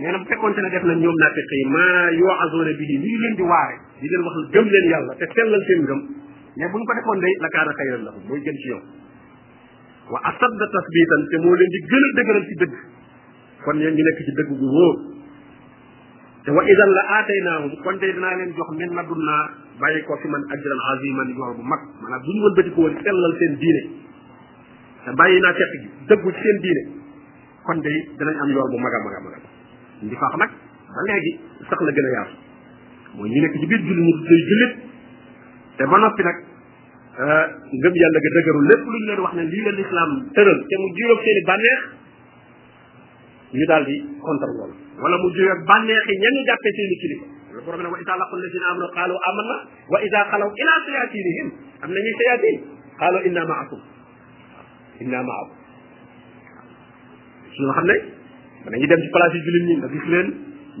nee na bu fekkoon ne def na ñoom naa fekk yi maa yoo azoona bi lii leen di waare di leen wax gëm leen yàlla te sellal seen ngëm mais buñ ko defoon day la kaana xayran lahum mooy gën ci yow wa asadda tasbitan te moo leen di gën a dëgëral ci dëgg kon yéen ngi nekk ci dëgg gu wóor te wa idan la aataynaahum kon tey dinaa leen jox min ladunna bàyyi ko fi man ajran aziman yool bu mag maanaam bu ñu wëlbati ko woon sellal seen diine te bàyyi naa fekk gi dëggu ci seen diine kon day danañ am yool bu mag a mag a mag ndi faax nag ba léegi sax la gën a yaatu mooy ñu nekk ci biir julli ñu day jullit te ba noppi nag euh, ngëm yàlla ga dëgëru lépp lu ñu leen wax ne lii la lislaam tëral te mu juróom seeni bànneex ñu daal di contre loolu wala mu juróom bànneex yi ña ñu jàppee seeni kilifa loolu borom ne wa isa laqul lazina amanu qalu amanna wa isa xalaw ila sayatinihim am nañuy sayatin qalu inna maakum inna maaw su nga xam ne mën nañu dem ci place yi jullit ñi nga gis leen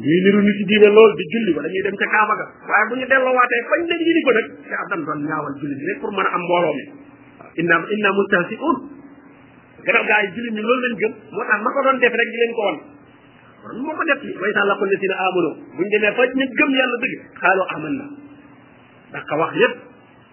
ñuy niru ñu ci diine lool di julli wala ñuy dem ca kaaba ga waaye bu ñu delloowaatee fañ leen yili ko nag te adam doon ñaawal jullit rek pour mën a am mbooloo mi inna inna mustahsiun gannaaw gaa yi jullit ñi loolu lañ gëm moo tax ma ko doon def rek di leen ko wan kon moo ko def way sa laqul lasina amanu buñ demee fa ñu gëm yàlla dëgg xaaloo aman na ndax ka wax yépp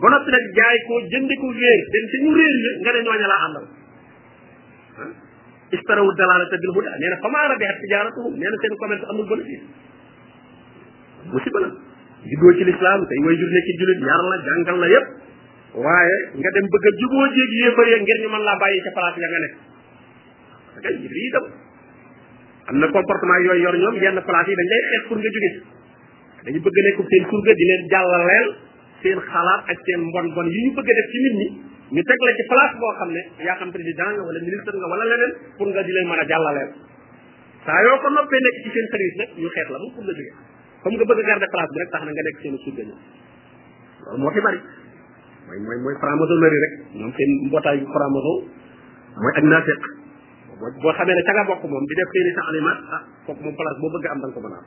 ba noppi nag jaay ko jëndi ko réer dem ci ñu réer yi nga ne ñooña laa àndal istarawu dalalata bil huda nee na fa maa rabihat tijaratuhum nee na seen commerce amul bénéfice musiba la juddoo ci lislaam tey way jur nekk julit yar la jàngal la yépp waaye nga dem bëgg a juboo jéeg yéefar ya ngir ñu mën laa bàyyi ca place ya nga nekk parce que yëf yi itam am na comportement yooyu yor ñoom yenn place yi dañ lay xeex pour nga jóge dañu bëgg nekk seen surga di leen jàllaleel seen xalaat ak seen mbon mbon yi ñu bëgg a def ci nit ñi ñu teg la ci place boo xam ne yaa xam président nga wala ministre nga wala leneen pour nga di leen mën a jàllaleel saa yoo ko noppee nekk ci seen service nag ñu xeex la mu pour la jóge comme nga bëgg a garder place bi rek tax na nga nekk seen surga ñoom loolu moo fi bari mooy mooy mooy franc-maçonnerie rek ñoom seen mbootaayu franc-maçon mooy ak naafeq boo xamee ne ca nga bokk moom di def seeni taalimaat ah kooku moom place boo bëgg am da nga ko mën a am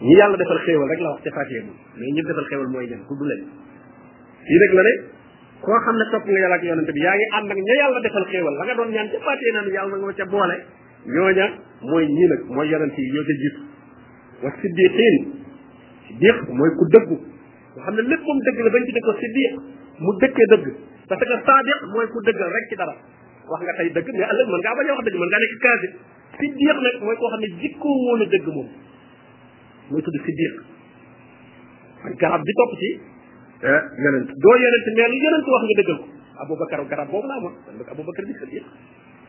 ñi yàlla defal xéewal rek la wax ca fàttee moom mais ñi defal xéewal mooy ñan ku du leen yi rek la ne koo xam ne topp nga yàlla ak yonante bi yaa ngi ànd ak ña yàlla defal xéewal la nga doon ñaan ca fàttee naan yàlla nga ma ca boole ñooña mooy ñii nag mooy yonante yi ñoo ca jiitu wa siddiqin siddiq mooy ku dëggu nga xam ne lépp moom dëgg la bañ ci dëkk ko siddiq mu dëkkee dëgg parce que sadiq mooy ku dëggal rek ci dara wax nga tey dëgg mais ëllëg mën ngaa bañ a wax dëgg mën ngaa nekk kaasib siddiq nag mooy koo xam ne jikkoo woon a dëgg moom mooy tudd siddiq mooy garab bi topp ci eh, yonent doo yonent mais lu yonent wax nga dëggal ko abubakar garab boobu la amoon kon nag abubakar di siddiq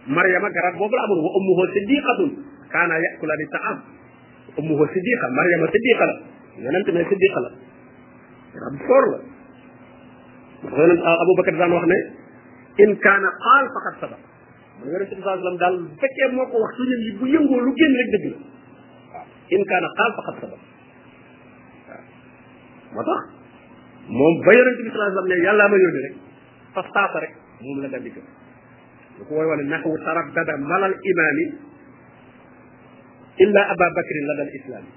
mariama garab boobu la amoon wa ummuhu siddiqatun kaana yakulani taam ummuhu siddiqa mariama siddiqa la yonent mais siddiqa la garab foor la yonent abubakar daan wax ne in kaana qaal faqad sadaq mu ne yonente bi saa sallam daal bu fekkee moo ko wax tuñam yi bu yëngoo lu génn rek dëgg la waaw in kaana xaal faqat sabab waaw moo tax moom ba yonente bi saa sallam ne yàllaa ma yónni rek fa saasa rek moom la daal di gëm lu ko woy wane naxwu taraddada malal imaami illa aba bakrin la dal islaami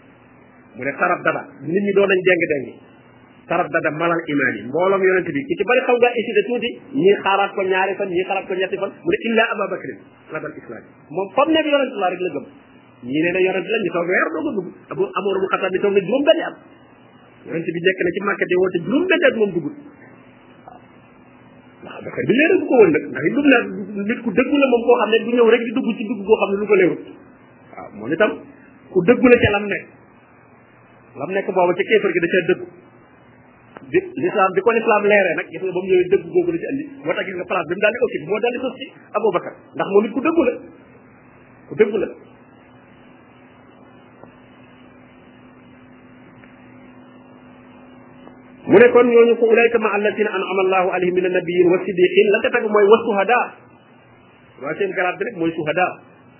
mu ne taraddada nit ñi doon nañ déng déng taraddada malal imaani mbooloom yonent bi ki ci bari xaw ngaa hésité tuuti ñii xaaraat ko ñaari fan ñii xaaraat ko ñetti fan mu ne illa aba bakrin rabal islam moom fam nekk yonent la rek la gëm ñii nee na yonent la ñu toog weer doo ko dugg abu amor bu xatar bi toog na juróom benn at yonent bi nekk na ci màkka di woote juróom benn at moom dugg waaw dafa bi leeral bu ko woon nag ndax dugg naa nit ku dëggu la moom koo xam ne du ñëw rek di dugg ci dugg koo xam ne lu ko leerut waaw moom itam ku dëggu la ca lam nekk lam nekk booba ci kéefar gi da cee dëgg bi l'islam bi ko l'islam leeree nag gis nga ba mu ñëwee dëgg googu la ci andi moo tax gis nga place bi mu daal di occupé moo daal di sos ci Aboubacar ndax moom it ku dëggu la ku dëggu la mu ne kon ñooñu ko ulayka ma allatina an'ama allahu alayhim min annabiyyin wa siddiqin la ca tegu mooy wa suhada waaye seen garaat bi rek mooy suhada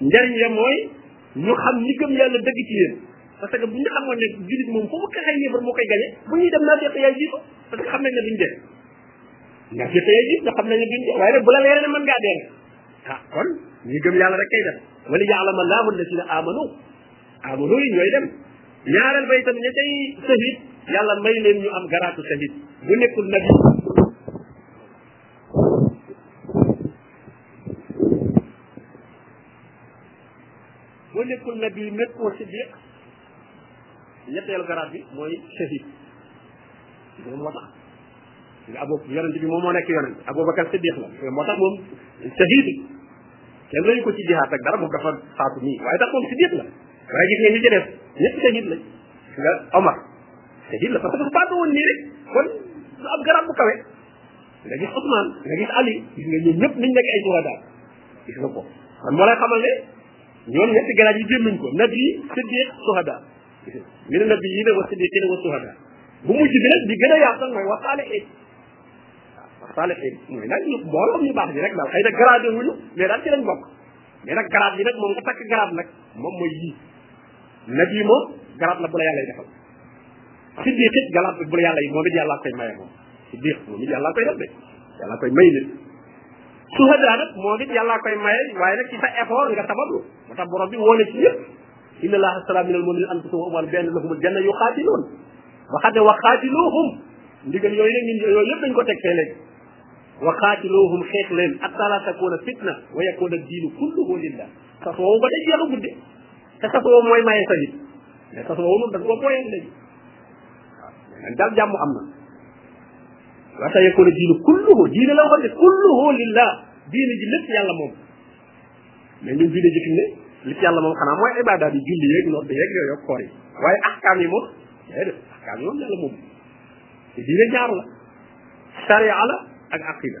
njariñ ya mooy ñu xam ñi gëm yàlla dëgg ci yéen parce que bu ñu xamoon ne jullit moom fu mu xaxee yéefar moo koy gañe bu ñuy dem naa fekk yaay jiitu parce que xam nañ ne duñ dee ndax fekk yaay jiitu ndax xam nañ ne duñ dee waaye nag bu la leeree ne mën ngaa dee ah kon ñi gëm yàlla rek kay def wala yaalama laahu alladina amanu amanu yi ñooy dem ñaareel ba itam ña cay sahid yàlla may leen ñu am garaatu sahid bu nekkul nabi boo nekkul nabi nekkoo siddiq ñetteelu garaat bi mooy shahid moom moo tax nga aboo yonent bi moom moo nekk yonent abubakar siddiq la moo tax moom shahid kenn lañu ko ci jihaat ak dara moom dafa faatu nii waaye tax moom siddiq la waaye gis nga ñi ci def ñëpp shahid lañ nga omar shahid la parce que dafa faatu woon nii rek kon du ab garaat bu kawe nga gis Ousmane nga gis Ali gis nga ñoom ñëpp niñ nekk ay suhadaa gis nga ko kon moo lay xamal ne ñoom ñetti garaaj yi génnuñ ko nabi siddiq suhadaa gis nga mi ne nabi yi ne wa siddiqina wa suhadaa bu mujj bi nag di gën a yaatu mooy wa saalihin waaw wa saalihin mooy nag ñu mbooloo ñu baax ñi rek daal xëy na garaade wuñu mais daal ci lañ bokk mais nag garaad yi nag moom nga takk garaad nag moom mooy yii nabi moom garaat la bu la yàlla defal siddiq it garaat la bu la yàlla yi moom it yàlla koy maye moom siddiq moom it yàlla koy def de yàlla koy may nit suhada nag moom it yàlla koy maye waaye nag ci sa effort nga sabablu moo tax borom bi woone ci ñëpp inna allaha ashtara min al mu'minina anfusahum wa amwalahum bi anna lahumul janna yuqatiluun waxaat ne wa qaatiluhum ndigal yooyu nag ñun yooyu yëpp dañ ko teg fee léegi wa qaatiluhum xeex leen hatta la takuna fitna wa yakuna diinu kulluhu lillah sas woowu ba day jeex a gudde te sas woowu mooy maye sa nit mais sas woowu noonu dañ ko booyal léegi waaw daal jàmm am na wa sa yakuna diinu kulluhu diine la waxoon ne kulluhu lillah diine ji lépp yàlla moom mais ñun diine ji fi ne li ci yàlla moom xanaa mooy ibaadaat yi julli yeeg nodd yeeg yooyu ak koor yi waaye ahkaam yi moom déedéet ahkaam yi moom yàlla moom te diine ñaar la charia la ak aqida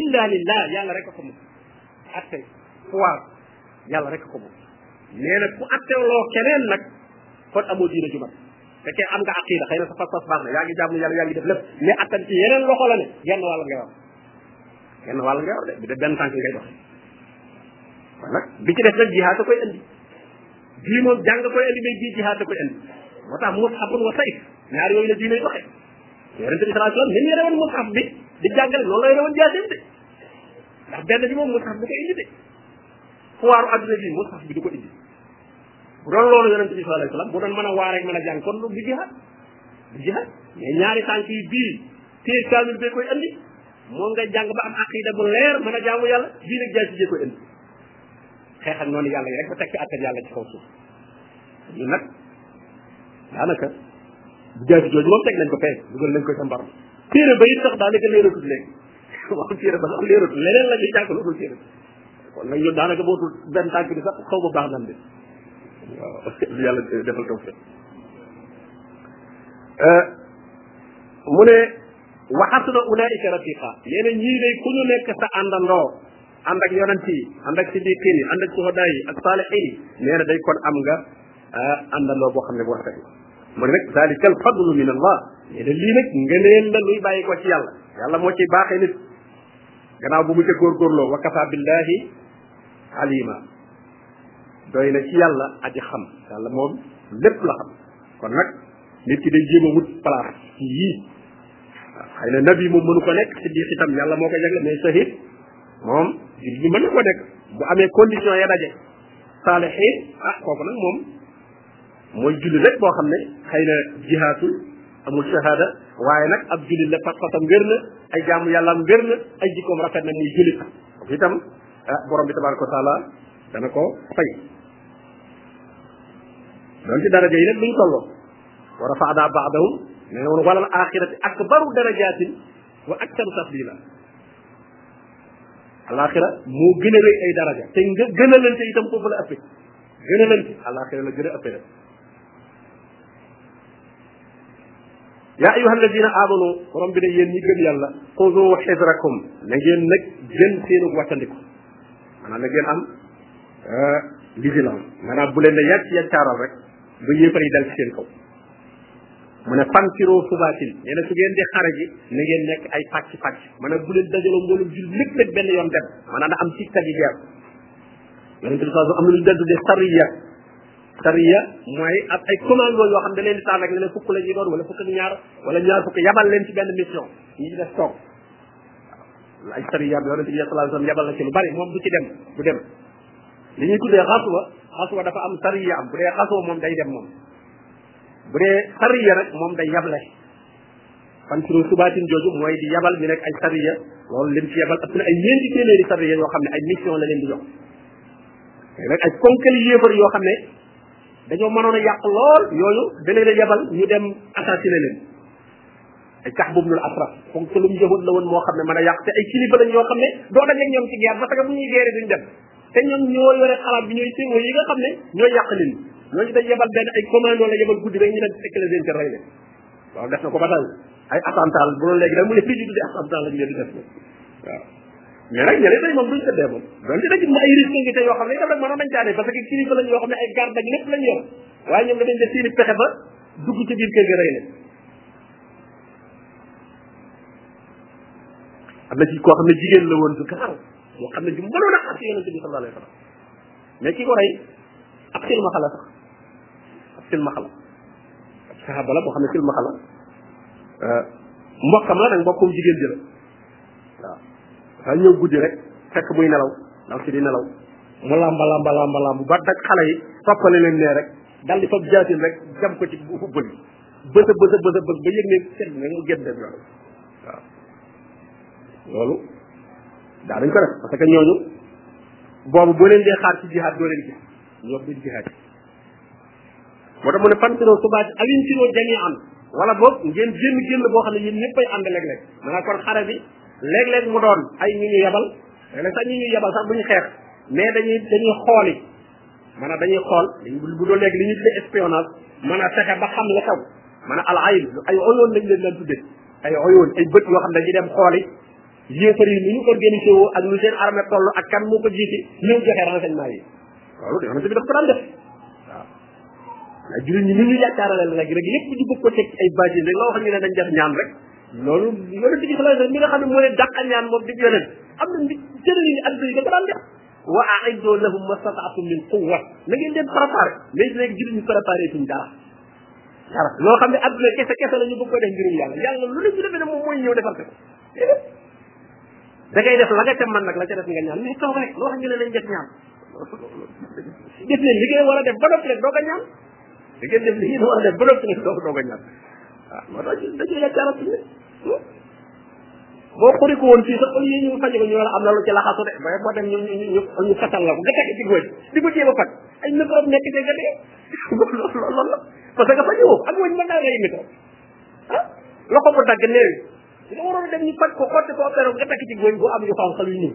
illa lillah yàlla rek a ko moom atte pouvoir yàlla rek a ko moom nee na ku attewloo keneen nag kon amoo diine ju mat fekkee am nga aqida xëy na sa fas-fas baax na yaa ngi jàmm yàlla yaa ngi def lépp mais attan ci yeneen loxo la ne genn wàll ngay wax genn wàll ngay wax de bi de benn tànk ngay dox kon nag bi ci def nag jihaad a koy indi bii moom jàng koy indi mais bii jihaad a koy indi moo tax mu xabun wa sayf ñaar yooyu la diine doxee yonente bi sallallahu alayhi wasallam ni mu yore woon mushaf bi di jàngale noonu la yore woon jaaseem de ndax benn bi moom mushaf bi ko indi de foire adduna bi mushaf bi du ko indi bu doon loolu yonente bi sallallahu alayhi wasallam bu doon mën a waar rek mën a jàng kon du jihaad du jihaad mais ñaari tànk yi bii téye kaamil bee koy andi moom nga jàng ba am aqida bu leer mën a jaamu yàlla bii nag jaay ci jee koy andi xeex ak noonu yàlla yi rek ba teg fi àtteeg yàlla ci kaw suuf ñun nag daanaka bu jaay jooju moom teg nañ ko fee dugal nañ ko sa mbaram téere ba it sax daanaka leeratul léegi waaw téere ba sax leeratul leneen la ñuy jàng lu dul téere kon nag ñun daanaka bootul benn tànk bi sax xaw ma baax nan de waaw yàlla defal taw fi euh, mu ne waxasuna ulaika rafiqa nee na ñii day ku ñu nekk sa àndandoo ànd ak yonent yi ànd ak siddiqin yi ànd ak suhadaa yi ak saalihin yi nee na day kon am nga ah, àndandoo boo xam ne bu rafet la mu ne nag dalika al fadlu min allah nee na lii nag ngëneel la luy bàyyi ko ci yàlla yàlla moo ci baaxee nit gannaaw bu mu ca góorgóorloo wa kafa billahi alima doy na ci yàlla aji xam yàlla moom lépp la xam kon nag nit ki day jéem a wut place ci yii xëy na nabi moom mënu ko nekk siddiq itam yàlla moo ko jagle mais sahid moom jullit bi mën na ko nekk bu amee condition ya daje saalihin ah kooku nag moom mooy julli rek boo xam ne xëy na jihaatul amul shahada waaye nag ab jullit la pas-pasam wér na ay jaamu yàllaam wér na ay jikkoom rafet na muy jullit kooku itam ah borom bi tabaraka wa taala dana ko fay doon ci daraja yi nag luñ tolloo wa rafa'na ba'dahum nee na woon walal axirati akbaru darajatin wa aktaru tafdila alaxira moo gën a rëy ay daraja te nga gën a lante itam foofu la ëppe gën a lante alaxira la gën a ëppe rek yaa ayuha alladina amanu borom bi ne yéen ñi gëm yàlla xudu xidrakum na ngeen nag jël seenu wattandiku maanaam na ngeen am vigilance maanaam bu leen ne yàgg ci yàgg taaral rek ba yéefar yi dal ci seen kaw mu ne fankiroo subaatin nee na su ngeen di xare ji na ngeen nekk ay pàcc pàcc maanaam bu leen dajaloo mboolum jul lépp nag benn yoon dem maanaam na am ci tagi geer yonente bi sallallahu am na lu dal de sariya sariya mooy ab ay commando yoo xam ne da leen di taal rek ne leen fukk la ñuy doon wala fukk ak ñaar wala ñaar fukk yabal leen ci benn mission ñi ci def toog ay sariya bi yonente bi sallallahu alayhi wasallam yabal na ci lu bari moom du ci dem du dem li ñuy tuddee xaswa xaswa dafa am sariya am bu dee xaswa moom day dem moom bu dee sariya nag moom day yable fan suru subaatin jooju mooy di yabal mi nekk ay sariya loolu lim ci yabal ëpp na ay ñeenti téeméeri sariya yoo xam ne ay mission la leen di jox léegi nag ay ponkali yéefar yoo xam ne dañoo mënoon a yàq lool yooyu da leen a yabal ñu dem assassiné leen ay kax boobu nul asraf foog te lu mu jëhoon la woon moo xam ne mën a yàq te ay kilifa lañ yoo xam ne doo dajeeg ñoom ci guerre parce que bu ñuy guerre duñ dem te ñoom ñoo yore xalaat bi ñooy sirwa yi nga xam ne ñooy yàq nit ñi ñooñu dañ yebal benn ay commando la yebal guddi rek ñu dem fekk la seen kër rey leen waaw def na ko ba tey ay attentat bu loolu léegi da mu ne fii ñu tuddee attentat lañ leen di def waaw mais nag ñeneen dañ moom duñ ko dee moom donte nag ma ay risque ngi te yoo xam ne itam nag mënoon nañ caa dee parce que kilifa lañ yoo xam ne ay garde ak lépp lañ yor waaye ñoom danañ def seeni pexe ba dugg ci biir kër ga rey leen am na ci koo xam ne jigéen la woon su gaaw moo xam ne ju mënoon a xar ci yonente bi sallallahu alayhi wa sallam mais ki ko rey ab silmaxa la sax ab silmaxa la ab saxaaba la boo xam ne silmaxa la euh, mbokkam la nag mbokkum jigéen jëla waaw dafa ñëw guddi rek fekk muy nelaw ndaw si di nelaw mu lamba lamba lamba lamba ba dag xale yi toppale leen ne rek dal di fab jaatin rek jam ko ci bu bëli bësa bësa bësa bës ba yëg ne set na nga gën dem yoon waaw loolu daa dañ ko def parce que ñooñu boobu boo leen dee xaar ci jihaad doo leen gis ñoom duñ jihaad moo tax mu ne fantiroo subaati awin tiroo jamii am wala boog ngeen génn génn boo xam ne yéen ñëppay ànd léeg-léeg maanaam kon xare bi léeg-léeg mu doon ay ñu ñu yebal léeg-léeg sax ñu ñu yebal sax bu ñu xeex mais dañuy dañuy xooli maanaam dañuy xool bu doon léegi li ñu tuddee espionnage maanaam fexe ba xam la xew maanaam al ayn ay oyoon lañ leen daan tuddee ay oyoon ay bët yoo xam dañuy dem xooli yéefar yi ni ñu organisé woo ak lu seen armée toll ak kan moo ko jiite ñëw joxe renseignement yi loolu yonent bi daf ko daan def waaw waaye jullit ñi ni ñu yaakaarale la rek rek lépp ñu bëgg ko teg ay baatin rek loo xam ne dañ def ñaan rek loolu yonent bi sallallahu alayhi wasallam mi nga xam ne moo leen dàq ñaan moom di yonent am na nit jëlali ni adduna yi dafa daan def wa a'iddu lahum mastata'tum min quwwa na ngeen leen préparé mais léegi jullit ñu préparé tuñ dara dara loo xam ne adduna kese kese la ñu bëgg ko def mbirum yàlla yàlla lu ne ñu defee ne moom mooy ñëw defar ko da ngay def la nga ca man nag la ca def nga ñaan mais toog rek loo xam ne lañ def ñaan def leen li ngeen war a def ba noppi rek doo ko ñaan da ngeen def li ngeen war a def ba noppi rek doo ko doo ko ñaan waaw moo tax dañuy yàgg arab boo xuri ko woon fii sax au lieu ñu faj ko ñu war a am na lu ci laxasu de ba boo dem ñu ñu ñu ñu fasal la ko nga teg ci góor di ko jéem a faj ay microbe nekk ci nga dee loolu la parce que faj woo ak wëñ mën naa ngay microbe ah loxo bu dagg néew yi nga waroon dem ñu faj ko xotti ko opéré nga teg ci góor bu am yu xonq lu ñuul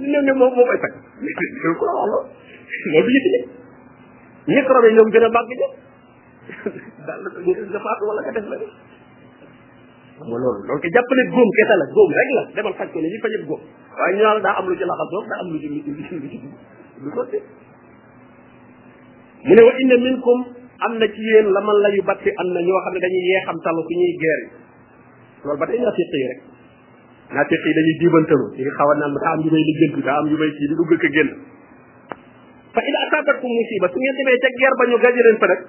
ñu ne ne moom moo koy faj loolu ko la wax loolu loolu yëpp microbe yi ñoom gën a màgg ñëpp daal nga faatu wala nga def la xam nga loolu loolu ko jàppale góom kese la góom rek la demal faj ko ne ñu fajat góom waaye ñu naan daa am lu ci laxasoo daa am lu ci lu ci lu ci lu sotti mu ne wa inna minkum am na ci yéen la man la yu batti am na ñoo xam ne dañuy yeexam talu ku ñuy geer yi loolu ba tey naa fiq yi rek naafiq yi dañuy jiibantalu ñu ngi xaw a naan daa am yu may lijjanti daa am yu may kii di dugg ko génn fa ida asabatkum musiba su ngeen demee ca guerre ba ñu gaje leen fa nag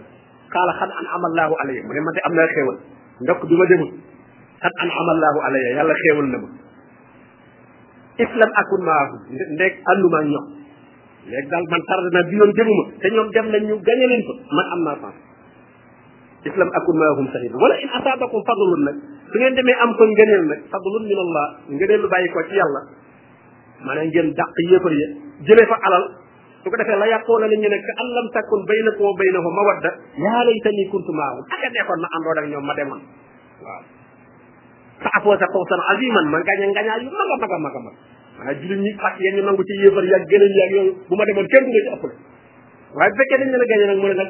xaala xan an amallahu alayya mu ne man de am naa xéewal ndokk bi ma demul xan an amallahu alayya yàlla xéewal na ma islam akun maahu ndeg ànduma ak ñoom léegi daal man tardé naa bi yoon demuma te ñoom dem nañ ñu gañe leen fa man am naa sens islam akun maahum sahib wala in asaabakum fadlun nag su ngeen demee am ko ngëneel nag fadlun min allah ngëneel lu bàyyi ko ci yàlla maanaam ngeen dàq yéefar ya jëlee fa alal su ko defee la yàqoo la ñu ne ka an lam takun baynakum wa baynahum mawadda yaa laytani kuntu maahum ak a nekkoon ma àndoon ak ñoom ma demoon waaw sa afoo sa fawsan aziman man gañe ngañaa yu mag a mag a mag a mag maanaam jullit ñi fàtt yéen ñu nangu ci yéefar yàgg gënal yàgg yooyu bu ma demoon kenn du nga ci ëppale waaye bu fekkee dañ leen a gañe nag mu ne nag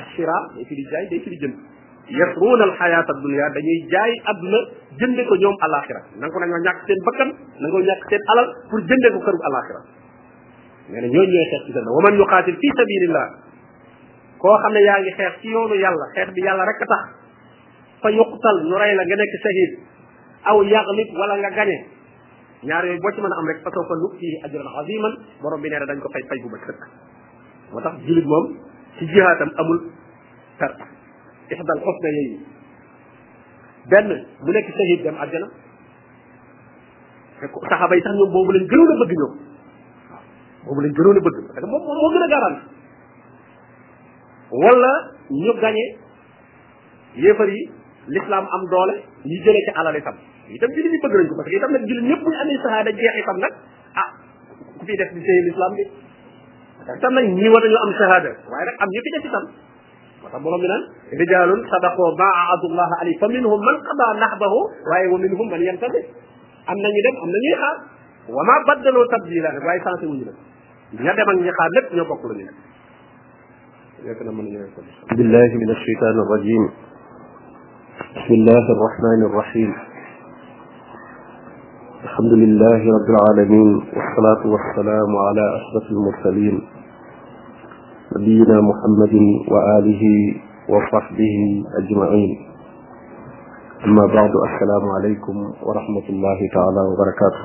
ashira day firi jaay day firi jënd yasruuna alxayaata dunia dañuy jaay adduna jënde ko ñoom alaxira nangu nañoo ñàkk seen bakkan nangoo ñàkk seen alal pour jënde ko këru alaxira nee na ñooñu ñooy xeex ci seen wa man yuqaatil fi sabilillah koo xam ne yaa ngi xeex ci yoonu yàlla xeex bi yàlla rek tax fa yuqtal ñu rey la nga nekk shahid aw yaxlib wala nga gañe ñaar yooyu boo ci mën a am rek fa sawfa nu'tiihi ajran aziman borom bi nee na dañ ko fay fay bu mat sëkk moo tax julit moom ci jihaatam amul perte ixdal xusna yooyu benn mu nekk shahid dem àjjana fekk saxaaba yi sax ñoom boobu lañ gënoon a bëgg ñoom waaw boobu lañ gënoon a bëgg parce que moom moo gën a garaan wala ñu gañe yéefar yi l'islam am doole ñu jëlee ci alal itam itam jullit ñi bëgg nañ ko parce que itam nag jullit ñëpp bu ñu amee sahaada jeex itam nag ah ku fi def di sëy l'islam bi itam nag ñii war nañoo am sahaada waaye nag am ñu fi def itam moo tax borom bi naan rijalun sadaqu ma ahadullah ali fa minhum man qada nahbahu waaye wa minhum man yantabi am nañu dem am nañuy xaar wa ma baddaloo tabdila nag waaye sensé wuñu nag ña dem ak ñi xaar lépp ñoo bokk lu ñu nag بالله من الشيطان الرجيم بسم الله الرحمن الرحيم الحمد لله رب العالمين والصلاة والسلام على أشرف المرسلين نبينا محمد وآله وصحبه أجمعين أما بعد السلام عليكم ورحمة الله تعالى وبركاته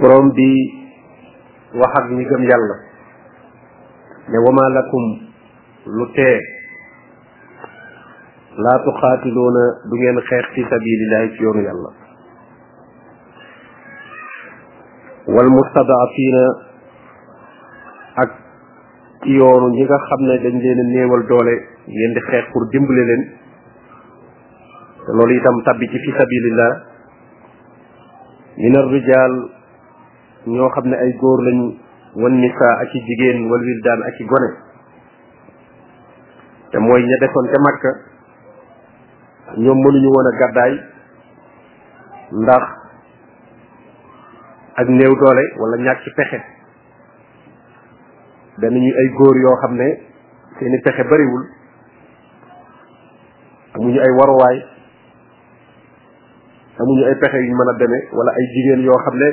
boroom bi wax ak ñi gëm yàlla ne wama lakum lu tee laa tuqaatiluuna du ngeen xeex fi sabilillahi ci yoonu yàlla wal mustadaafiina ak ci yoonu ñi nga xam ne dañ leen a néewal doole ngeen di xeex pour dimbale leen te loolu itam tabbi ci fi sabilillah min ar rijal ñoo xam ne ay góor lañ wan nisaa ak i jigéen wal wildaan ak i gone te mooy ña desoon ca Makka ñoom mënuñu woon a gàddaay ndax ak néew doole wala ñàkk ci pexe danañu ay góor yoo xam ne seeni pexe bariwul amuñu ay waruwaay amuñu ay pexe yu mën a demee wala ay jigéen yoo xam ne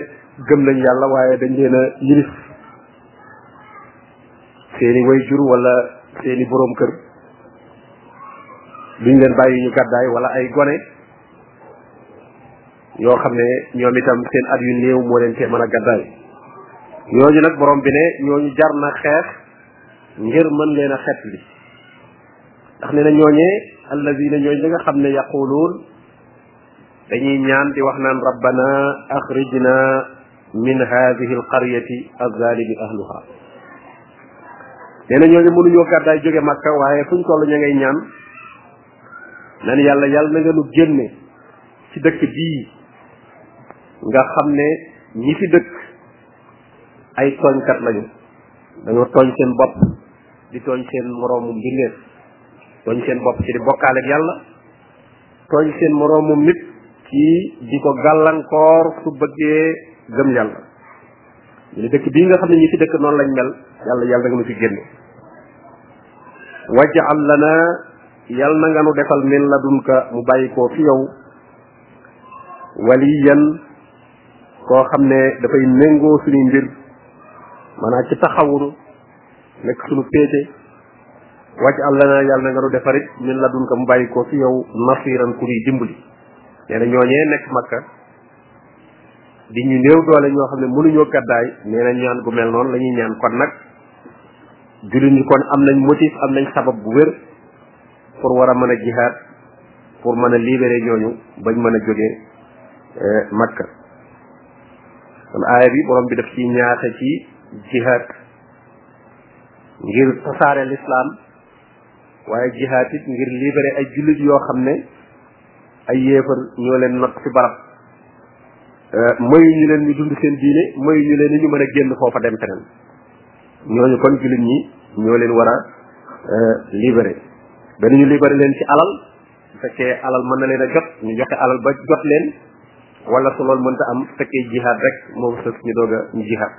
gëm nañ yàlla waaye dañ leen a yilif seeni way jur wala seeni boroom kër duñ leen bàyyi ñu gàddaay wala ay gone yoo xam ne ñoom itam seen at yu néew moo leen cee mën a gàddaay ñooñu nag borom bi ne ñooñu jar na xeex ngir mën leen a xet li ndax nee na ñooñee alladina ñooñ da nga xam ne yaquluun dañuy ñaan di wax naan rabbana axrijna min hadihi alqaryati alzalimi ahluha nee na ñooñu mënuñoo gàddaay jóge màkka waaye fuñ toll ña ngay ñaan nan yàlla yàlla na nga nu génne ci dëkk bii nga xam ne ñi fi dëkk ay tooñkat lañu dañoo tooñ seen bopp di tooñ seen moroomu mbindeef tooñ seen bopp ci di bokkaale ak yàlla tooñ seen moroomu nit ci di ko gàllankoor su bëggee gëm yàlla ñu ne dëkk bii nga xam ne ñi fi dëkk noonu lañ mel yàlla yàlla nga nu fi génne wajal lana yàlla na nga nu defal min la dunka mu bàyyi koo fi yow waliyan koo xam ne dafay méngoo suñuy mbir maanaam ci taxawunu nekk suñu péete wàcc àlla na yàlla na nga nu defarit min la dun ko mu bàyyi ko ci yow nasiran ku ñuy dimbali nee na ñooñee nekk makka di ñu néew doole ñoo xam ne mënuñoo gàddaay nee na ñaan gu mel noonu la ñuy ñaan kon nag jullit ñi kon am nañ motif am nañ sabab bu wér pour war a mën a jihaad pour mën a libérer ñooñu bañ mën a jógee eh, Makka kon aaya bi borom bi daf ci ñaaxe ci jihaad ngir tasaare lislaam waaye jihaad it ngir libérer ay jullit yoo xam ne ay yéefar ñoo leen not ci barab eh, mayu ñu leen ñu dund seen diine mayu ñu leen ñu mën a génn foofa dem feneen ñooñu kon jullit ñi ñoo leen war a euh, libéré danañu libéré leen ci alal bu fekkee alal mën na leen a jot ñu joxe alal ba jot leen wala su loolu mënta am fekkee jihaad rek moo sës ñu doog a ñu jihaad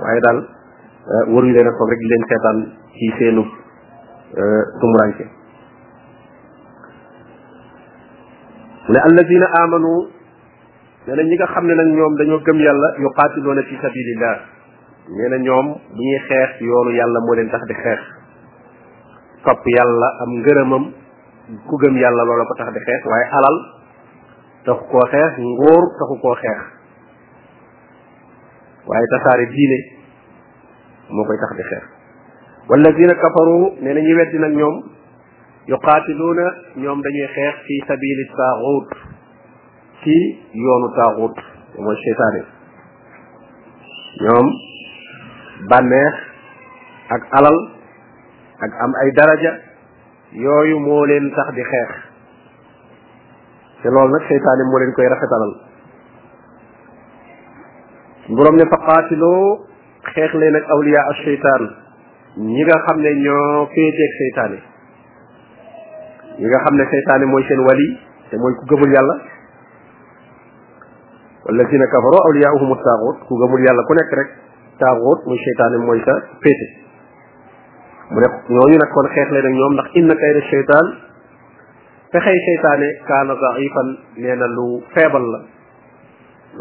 waaye daal euh, waruñu leen a foog rek di leen seetaan ci seenu euh, tumuranke mu ne alladina amanu nee na ñi nga xam ne nag ñoom dañoo gëm yàlla yuqaatiloona fi sabilillah nee na ñoom bu ñuy xeex yoonu yàlla moo leen tax di xeex topp yàlla am ngërëmam ku gëm yàlla loola ko tax di xeex waaye alal taxu koo xeex nguur taxu koo xeex waaye tasaare diine moo koy tax di xeex walladina kafaru nee na ñi weddi nag ñoom yuqaatiluuna ñoom dañuy xeex fi sabili taaxuut ci yoonu taaxut mooy seytaane ñoom bànneex ak alal ak am ay daraja yooyu moo leen tax di xeex te loolu nag seytaane moo leen koy rafetalal boroom ne fa qaatiloo xeex leen ak awliya ak seytaan ñi nga xam ne ñoo féeteeg seytaane yi nga xam ne seytaane mooy seen wali te mooy ku gëmul yàlla wallazina kafaru awliyaahum taaxut ku gëmul yàlla ku nekk rek taaxut muy seytaane mooy sa féete mu ne ñooñu nag kon xeex leen ak ñoom ndax inna kayda seytaan fexey seytaane kaana daifan nee na lu feebal la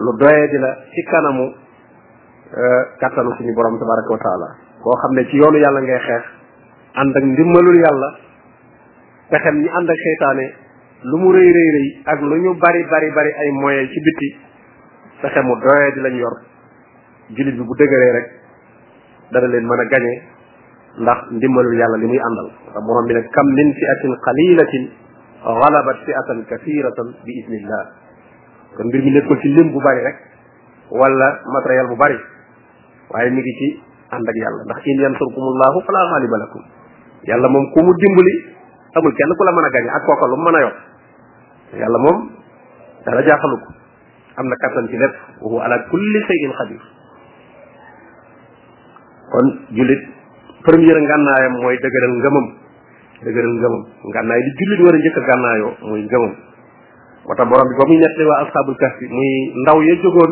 lu doye di la ci kanamu euh, kattanu suñu borom tabaraka wa taala koo xam ne ci yoonu yàlla ngay xeex ànd ak ndimbalul yàlla pexem ñi ànd ak seytaane lu mu rëy rëy rëy ak lu ñu bari bari bari ay moyens ci bitti pexe mu doyee di lañ yor jullit bi bu dëgëree rek dana leen mën a gañe ndax ndimbalul yàlla li muy àndal ndax borom bi nag kam min fiatin qalilatin galabat fiatan kathiratan bi idnillah kon mbir mi nekkul ci lim bu bari rek wala matériel bu bari waaye mi ngi ci ànd ak yàlla ndax in yansurkumullahu fala ghaliba lakum yàlla moom ku mu dimbali amul kenn ku la mën a gañe ak kooka lu mu mën a yor yàlla moom dara jaaxalu ko am na kattan ci lépp wa huwa ala kulli shay'in qadir kon jullit première ngànnaayam mooy dëgëral ngëmam dëgëral ngëmam ngànnaay li jullit war a njëkk a gànnaayoo muy ngëmam moo tax borom bi ba muy nettali waa asxaabul kahfi muy ndaw ya jógoon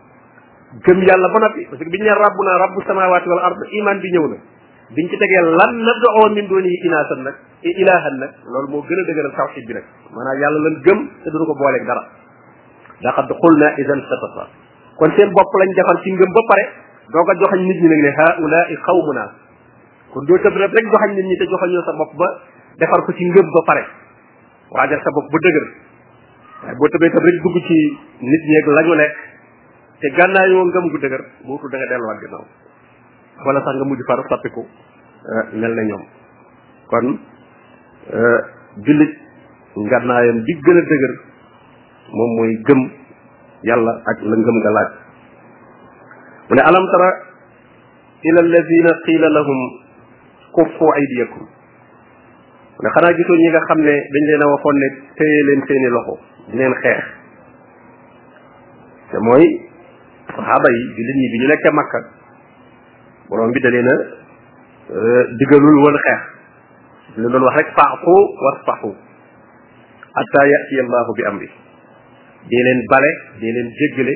gëm yàlla ba noppi parce que biñu ne rabbu naa rabbu samawaati wal ard iman bi ñëw na biñ ci tegee lan na doxoo min doon yi inaasan nag ilaahan nag loolu moo gën a dëgëral tawxid bi nag maanaam yàlla lan gëm te duñu ko booleeg dara laqad xulna idan satata kon seen bopp lañ defar ci ngëm ba pare doo ko joxañ nit ñi nag ne haulaai xawmuna kon doo tëb rek joxañ nit ñi te joxañoo sa bopp ba defar ko ci ngëm ba pare waajal sa bopp bu dëgër waaye boo tëbee tam rek dugg ci nit ñeeg la ñu nekk te gànnaayoo ngëm gu dëgër boo tu da nga delluwaat ginnaaw wala sax nga mujj far soppiku euh, mel na ñoom kon euh, jullit ngànnaayam bi gën a dëgër moom mooy gëm yàlla ak la ngëm nga laaj mu ne alam tara ila alladina qila lahum kuffu aydiyakum mu ne xanaa gisoo ñi nga xam ne dañ leen a waxoon ne téye leen seeni loxo di leen xeex te mooy saxaaba yi jullit ñi bi ñu nekkee makka borom bi da leen a euh, digalul woon xeex li doon wax rek faafu wasfaxu atta yati allahu bi amri dee leen bale dee leen jéggale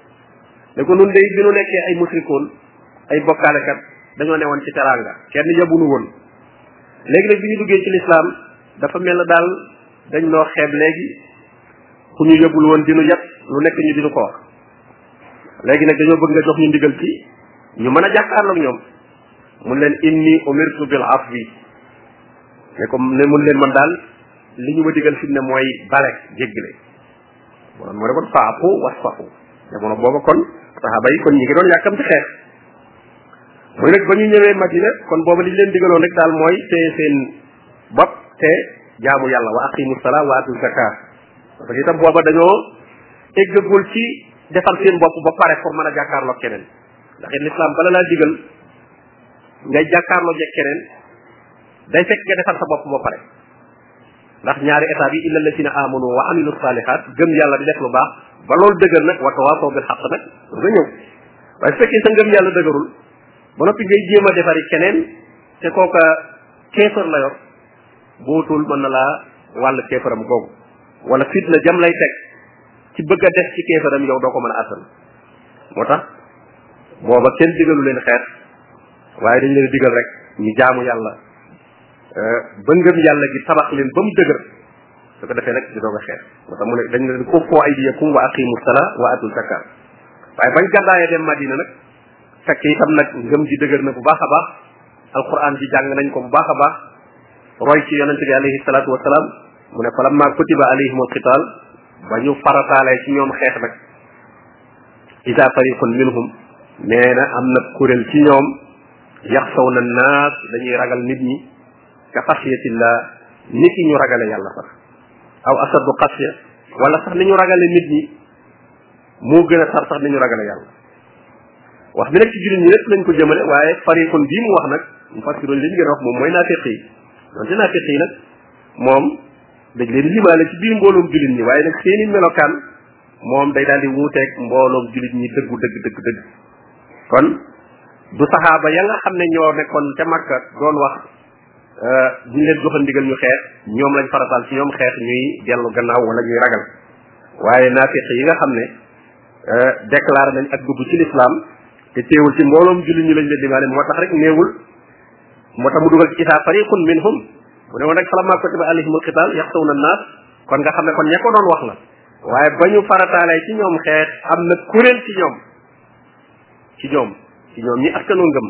ne ko nun day bi nu nekkee ay musrikoon ay bokkaalekat dañoo ne woon ci teraanga kenn yabunu woon léegi nag bi ñu duggee ci lislaam dafa mel na daal dañ noo xeeb léegi ku ñu yabul woon dinu yat lu nekk ñu dinu ko wax léegi nag dañoo bëgg nga jox ñu ndigal ci ñu mën a jàkkaarloog ñoom mun leen inni umirtu bil afwi ne ko ne mun leen man daal li ñu ma digal fi mu ne mooy bale jéggale moo doon moo ne kon faafu wasfahu jamono booba kon saxaaba yi kon ñi ngi doon yàkkam ci xeex mu nag ba ñu ñëwee madina kon booba li leen digaloon rek daal mooy téye seen bopp te jaamu yàlla wa aqimu salaa wa atu zaka parce que itam booba dañoo eggagul ci defar seen bopp ba pare pour mën a jàkkaarloo keneen ndax it l'islam bala laa digal ngay jàkkaarloo jeeg keneen day fekk nga defar sa bopp ba pare ndax ñaari état bi illa la ci na amanu wa amilu salihat gëm yàlla di def lu baax ba loolu dëgër nag wa tawaasoo bil xaq nag nga ñëw waaye fekkee sa ngëm yàlla dëgërul ba noppi ngay jéem a defari keneen te kooka kéefar la yor bootul mën na laa wàll kéefaram googu wala fitna jam lay teg ci bëgg a def ci kéefaram yow doo ko mën a attan moo tax booba kenn digalu leen xeex waaye dañ leen digal rek ñu jaamu yàlla euh, ba ngëm yàlla gi tabax leen ba mu dëgër su ko defee nag ñu doog a xeex moo tax mu ne dañ leen ko foo ay diyakum wa aqimu sala wa atul zakka waaye bañ gàddaayee dem madina nag fekk itam nag ngëm gi dëgër na bu baax a baax alquran ji jàng nañ ko bu baax a baax roy ci yonente bi alayhi salatu wasalaam mu ne falamma kutiba alayhim alqital ba ñu farataalee ci ñoom xeex nag isa fariqun minhum nee na am na kuréel ci ñoom yaxsawna naas dañuy ragal nit ñi ka xasiyatillah nit ki ñu ragale yàlla sax aw asadu xasiya wala sax ni ñu ragale nit ñi moo gën a tar sax ni ñu ragale yàlla wax bi nag ci jullit ñi lépp lañ ko jëmale waaye fariqun bii mu wax nag mu fassiroon li ñu gën a wax moom mooy naafiq yi donte naafiq yi nag moom dañ leen limaale ci biir mbooloom jullit ñi waaye nag seeni melokaan moom day daal di wuuteeg mbooloom jullit ñi dëggu dëgg dëgg dëgg kon du saxaaba ya nga xam ne ñoo nekkoon ca Makka doon wax euh, bu ñu leen joxoon ndigal ñu xeex ñoom lañ farataal ci ñoom xeex ñuy dellu gannaaw wala ñuy ragal waaye naafiq yi nga xam ne euh, déclaré nañ ak dugg ci lislaam te teewul ci mbooloom julli ñu lañ leen dimaale moo tax rek néewul moo tax mu dugal ci isaa fariqun minhum bu ne woon rek falammaa kutiba alayhimul qitaal yaxsawna naas kon nga xam ne kon ña ko doon wax la waaye ba ñu farataalee ci ñoom xeex am na kuréel ci ñoom ci ñoom ci ñoom ñi askanoo ngëm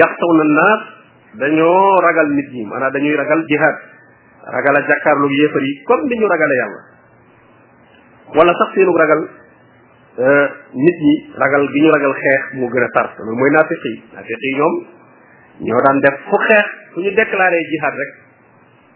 yax saw na naas dañoo ragal nit ñi maanaam dañuy ragal jihaad ragal a jàkkaarloog yéefar yi comme ni ñu ragale yàlla wala sax seenu ragal euh, nit ñi ragal gi ñu ragal xeex mu gën a tar loolu mooy naafiq yi naafiq yi ñoom ñoo daan def fu xeex fu ñu déclaré jihaad rek